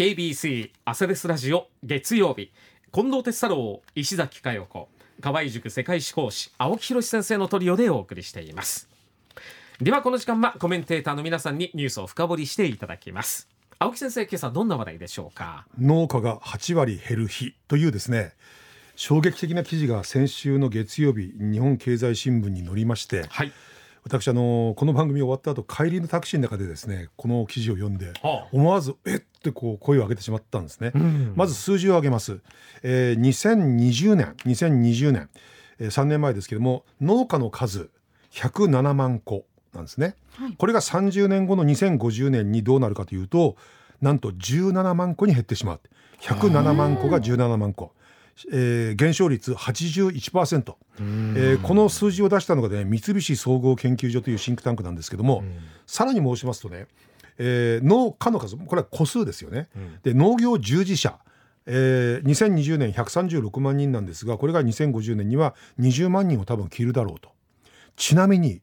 KBC アセレスラジオ月曜日。近藤哲太郎石崎佳代子。河合塾世界史講師青木博先生のトリオでお送りしています。ではこの時間はコメンテーターの皆さんにニュースを深掘りしていただきます。青木先生今朝どんな話題でしょうか？農家が8割減る日というですね衝撃的な記事が先週の月曜日日本経済新聞に載りまして、はい、私あのこの番組終わった後帰りのタクシーの中でですねこの記事を読んで、はあ、思わずえってこう声を上げてしまったんですね、うん、まず数字を上げます、えー、2020年2020年、えー、3年前ですけども農家の数107万戸なんですね、はい、これが30年後の2050年にどうなるかというとなんと17万戸に減ってしまう。107万戸が17万戸えー、減少率81%、えー、この数字を出したのが、ね、三菱総合研究所というシンクタンクなんですけどもさらに申しますとね、えー、農家の数これは個数ですよね、うん、で農業従事者えー、2020年136万人なんですがこれが2050年には20万人を多分切るだろうと。ちなみに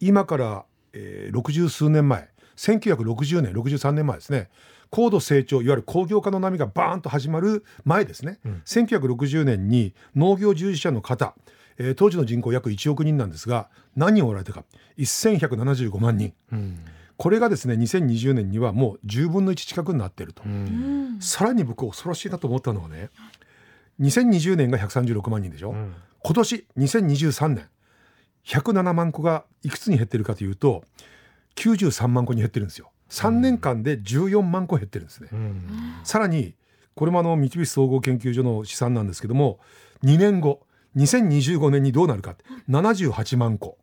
今から、えー、60数年前1960年63年前ですね高度成長いわゆる工業化の波がバーンと始まる前ですね、うん、1960年に農業従事者の方、えー、当時の人口約1億人なんですが何人おられたか。1175万人、うん、これがですね2020年にはもう10分の1近くになっていると、うん、さらに僕恐ろしいなと思ったのはね2020年が136万人でしょ、うん、今年2023年107万戸がいくつに減ってるかというと93万戸に減ってるんですよ。3年間で14万個減ってるんですね、うん、さらにこれもあの三菱総合研究所の試算なんですけども2年後2025年にどうなるか78万個。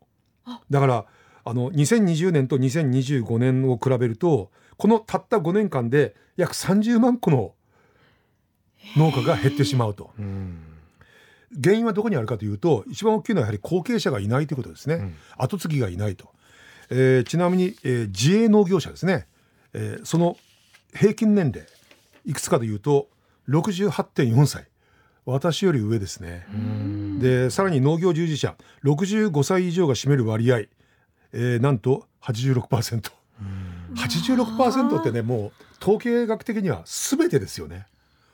だからあの2020年と2025年を比べるとこのたった5年間で約30万個の農家が減ってしまうと。原因はどこにあるかというと一番大きいのはやはり後継者がいないということですね、うん、後継ぎがいないとえー、ちなみに、えー、自営農業者ですね、えー、その平均年齢いくつかというと68.4歳。私より上ですね。でさらに農業従事者65歳以上が占める割合、えー、なんと86%。86%ってねもう統計学的には全てですよね。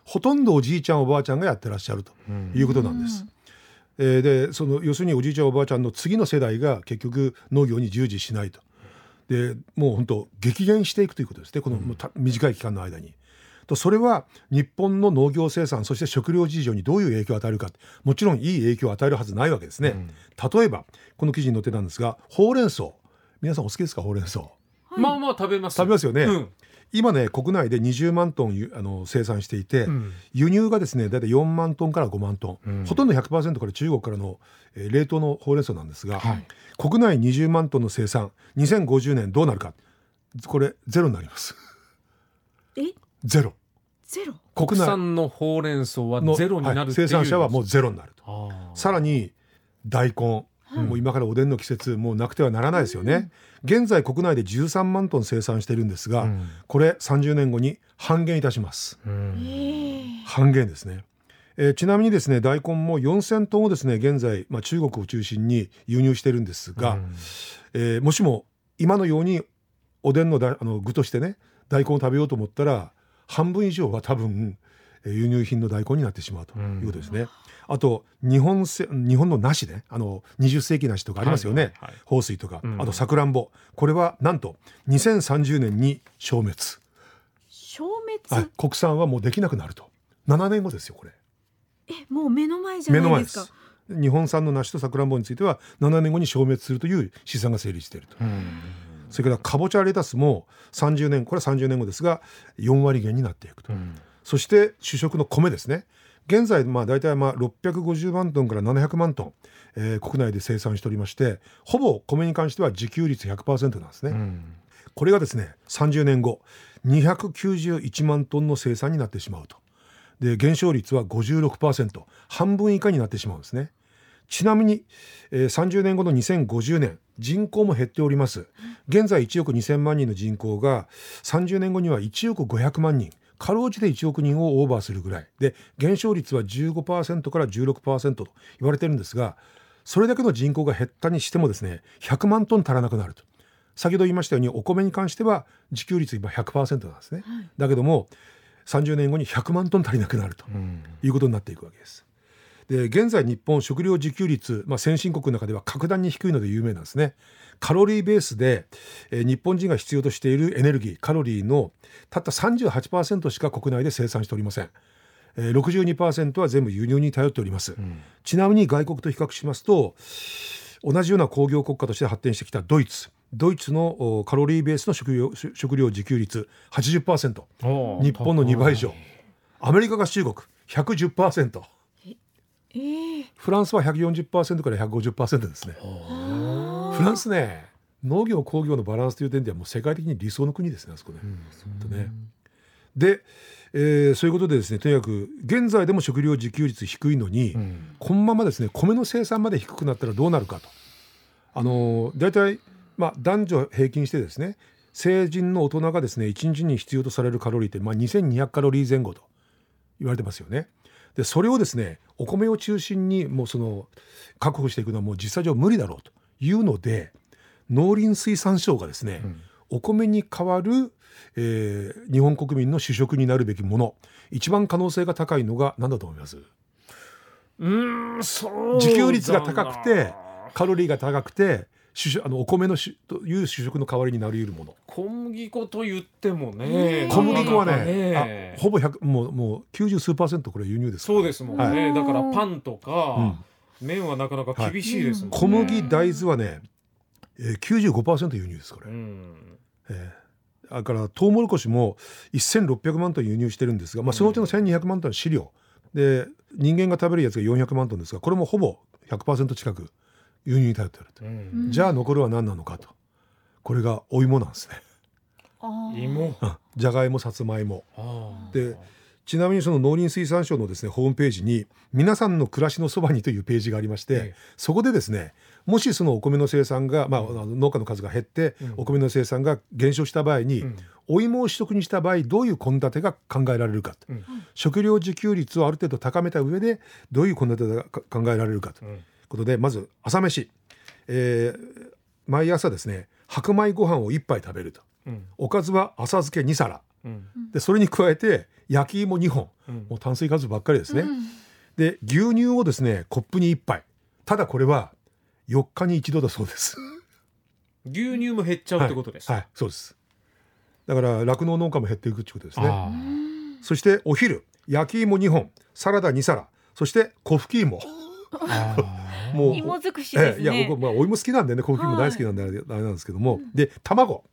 ほとんどおじいちゃんおばあちゃんがやってらっしゃるということなんです。えー、でその要するにおじいちゃんおばあちゃんの次の世代が結局農業に従事しないと。でもう本当激減していくということですね。この短い期間の間に。とそれは日本の農業生産そして食料事情にどういう影響を与えるかもちろんいい影響を与えるはずないわけですね。うん、例えばこの記事に載ってたんですがほうれん草。皆さんお好きですかほうれん草。まあまあ食べます。食べますよね、うん、今ね国内で20万トンあの生産していて、うん、輸入がですね大体4万トンから5万トン、うん、ほとんど100%これ中国からの、えー、冷凍のほうれん草なんですが、はい、国内20万トンの生産2050年どうなるか。これゼロになります。え？ゼロ。ゼロ？国産のほうれん草はゼロになる、はい、生産者はもうゼロになると。さらに大根もう今からおでんの季節もうなくてはならないですよね、現在国内で13万トン生産しているんですが、うん、これ30年後に半減いたします、うん、半減ですね。えー、ちなみにですね大根も4000トンをですね現在、まあ、中国を中心に輸入してるんですが、うん、えー、もしも今のようにおでんのだあの具としてね大根を食べようと思ったら半分以上は多分輸入品の大根になってしまうということですね。あと日本せ日本の梨ね。あの20世紀梨とかありますよね、はいはい豊水とか、うん、あとさくらんぼ。これはなんと2030年に消滅。消滅、国産はもうできなくなると。7年後ですよこれ。えもう目の前じゃないですか。日本産の梨とさくらんぼについては7年後に消滅するという試算が成立していると。それからかぼちゃレタスも30年これは30年後ですが4割減になっていくと、そして主食の米ですね現在まあ大体まあ650万トンから700万トン、えー、国内で生産しておりましてほぼ米に関しては自給率100%なんですね、うん、これがですね30年後291万トンの生産になってしまうと。で減少率は56%半分以下になってしまうんですね。ちなみに、えー、30年後の2050年人口も減っております。現在1億2000万人の人口が30年後には1億500万人かろうじて1億人をオーバーするぐらい。で減少率は15%から16%と言われてるんですがそれだけの人口が減ったにしてもですね100万トン足らなくなると。先ほど言いましたようにお米に関しては自給率今100%なんですね、はい、だけども30年後に100万トン足りなくなるということになっていくわけです。で現在日本食料自給率、まあ、先進国の中では格段に低いので有名なんですね。カロリーベースで、えー、日本人が必要としているエネルギーカロリーのたった38%しか国内で生産しておりません。えー、62%は全部輸入に頼っております、うん、ちなみに外国と比較しますと同じような工業国家として発展してきたドイツ。ドイツのカロリーベースの食料食料自給率80%日本の2倍以上。アメリカが中国110%えー、フランスは140%から150%ですねフランスね農業工業のバランスという点ではもう世界的に理想の国ですねあそこね。うん、ねで、えー、そういうことでですねとにかく現在でも食料自給率低いのに、うん、このままですね米の生産まで低くなったらどうなるかと。あの大体まあ、男女平均してですね成人の大人がですね1日に必要とされるカロリーって、まあ、2200カロリー前後と言われてますよね。でそれをですねお米を中心にもうその確保していくのはもう実際上無理だろうというので農林水産省がですね、うん、お米に代わる、えー、日本国民の主食になるべきもの一番可能性が高いのが何だと思います？うんそう自給率が高くてカロリーが高くて主あのお米のしという主食の代わりになり得るもの。小麦粉と言ってもね。小麦粉はねあほぼ100もうもう90数パーセントこれ輸入です。そうですもんね、はい、だからパンとか、うん、麺はなかなか厳しいですもんね、はい、小麦大豆はね、えー、95%輸入ですこれ、うん、えー、だからトウモロコシも1600万トン輸入してるんですが、まあ、そのうちの1200万トン飼料。で人間が食べるやつが400万トンですがこれもほぼ100%近く輸入に頼ってると、うん、じゃあ残るは何なのかと。これがお芋なんですね。芋？じゃがいもさつまいも。でちなみにその農林水産省のですねホームページに「皆さんの暮らしのそばに」というページがありまして、ええ、そこでですねもしそのお米の生産が、まあ、農家の数が減って、うん、お米の生産が減少した場合に、うん、お芋を取得にした場合どういう献立が考えられるかと、うん、食料自給率をある程度高めた上でどういう献立が考えられるかと。ことでまず朝飯、えー、毎朝ですね白米ご飯を1杯食べると、うん、おかずは浅漬け2皿、うん、でそれに加えて焼き芋2本、うん、もう炭水化物ばっかりですね、で牛乳をですねコップに1杯。ただこれは4日に一度だそうです。牛乳も減っちゃうってことです、はい、はい、そうです。だから酪農農家も減っていくってことですね。そしてお昼。焼き芋2本。サラダ2皿。そして小吹き芋もう芋尽くしですね、えいや僕まあお芋好きなんでねコーヒーも大好きなんであれなんですけども、はい、で卵、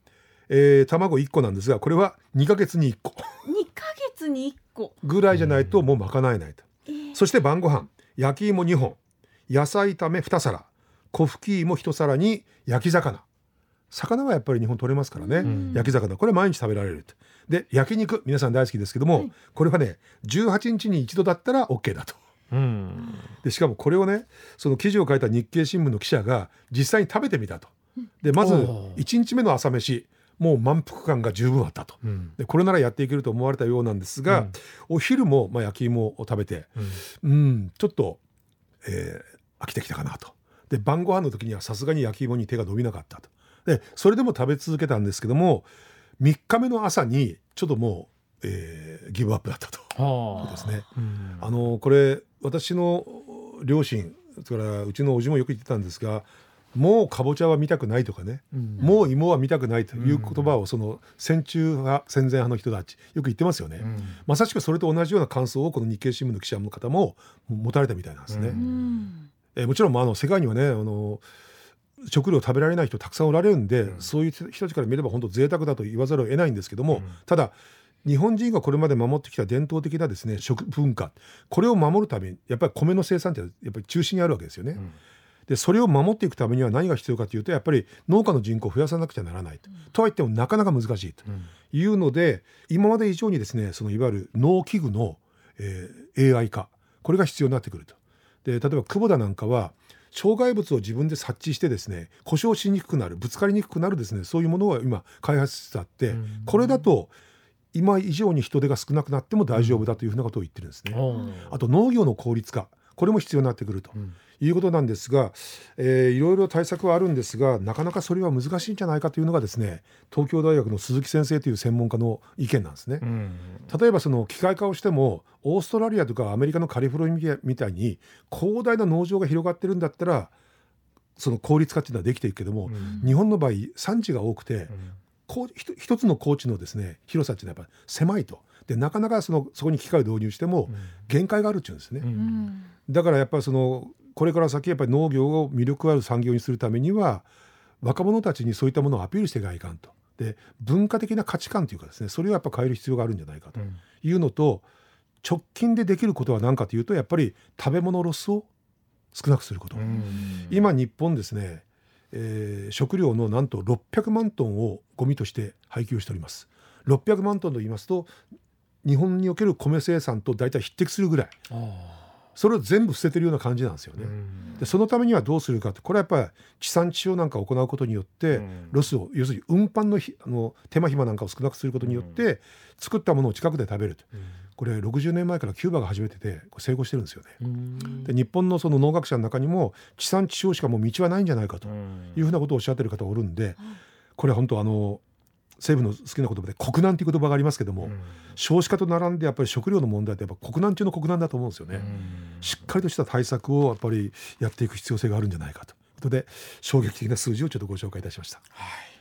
えー、卵1個なんですがこれは2か月に1個。2か月に1個。ぐらいじゃないともう賄えないと、えー、そして晩ご飯。焼き芋2本。野菜炒め2皿。小吹き芋1皿に焼き魚。魚はやっぱり日本取れますからね、うん、焼き魚。これ毎日食べられると。で焼肉皆さん大好きですけども、はい、これはね18日に一度だったら OK だとうん、でしかもこれをねその記事を書いた日経新聞の記者が実際に食べてみたと。でまず1日目の朝飯もう満腹感が十分あったと、うん、でこれならやっていけると思われたようなんですが、うん、お昼もまあ焼き芋を食べて、うん、うんちょっと、えー、飽きてきたかなと。で晩ご飯の時にはさすがに焼き芋に手が伸びなかったと。でそれでも食べ続けたんですけども3日目の朝にちょっともう、えー、ギブアップだったと。ですね。あのこれ私の両親それからうちのおじもよく言ってたんですがもうかぼちゃは見たくないとかね、うん、もう芋は見たくないという言葉をその戦中派戦前派の人たちよく言ってますよね、うん、まさしくそれと同じような感想をこの日経新聞の記者の方も持たれたみたいなんですね。うん、えもちろん、まあ、あの世界にはねあの食料食べられない人たくさんおられるんで、そういう人たちから見れば本当贅沢だと言わざるを得ないんですけども、ただ日本人がこれまで守ってきた伝統的なですね食文化。これを守るためにやっぱり米の生産ってやっぱり中心にあるわけですよね。うん。でそれを守っていくためには何が必要かというとやっぱり農家の人口を増やさなくちゃならないと、うん、とは言ってもなかなか難しいと。いうので、うん、今まで以上にですねそのいわゆる農機具の、えー、AI 化。これが必要になってくると。で例えば久保田なんかは障害物を自分で察知してですね故障しにくくなるぶつかりにくくなるですねそういうものを今開発しつつあって、うん、これだと今以上に人手が少なくなっても大丈夫だというふうなことを言ってるんですね。あと農業の効率化。これも必要になってくると。いうことなんですが、えー、いろいろ対策はあるんですがなかなかそれは難しいんじゃないかというのがですね東京大学の鈴木先生という専門家の意見なんですね。例えばその機械化をしてもオーストラリアとかアメリカのカリフォルニアみたいに広大な農場が広がってるんだったらその効率化っていうのはできていくけども、うん、日本の場合産地が多くて、一つの高地のですね広さっていうのはやっぱ狭いと。でなかなかそのそこに機械を導入しても限界があるっていうんですね、うん、だからやっぱりそのこれから先やっぱり農業を魅力ある産業にするためには若者たちにそういったものをアピールしていかないかんと。で文化的な価値観というかですねそれをやっぱ変える必要があるんじゃないかというのと、直近でできることは何かというとやっぱり食べ物ロスを少なくすること。今日本ですね、えー、食料のなんと600万トンをゴミとして配給しております。600万トンと言いますと日本における米生産と大体匹敵するぐらい。それを全部捨ててるような感じなんですよね。でそのためにはどうするかってこれはやっぱり地産地消なんかを行うことによってロスを要するに運搬のあの手間暇なんかを少なくすることによって作ったものを近くで食べると。これ60年前からキューバが始めてて成功してるんですよね。で日本のその農学者の中にも地産地消しかもう道はないんじゃないかというふうなことをおっしゃってる方がおるんでこれは本当あの政府の好きな言葉で国難という言葉がありますけども、少子化と並んでやっぱり食料の問題ってやっぱ国難中の国難だと思うんですよね。しっかりとした対策をやっぱりやっていく必要性があるんじゃないかということで衝撃的な数字をちょっとご紹介いたしました。はい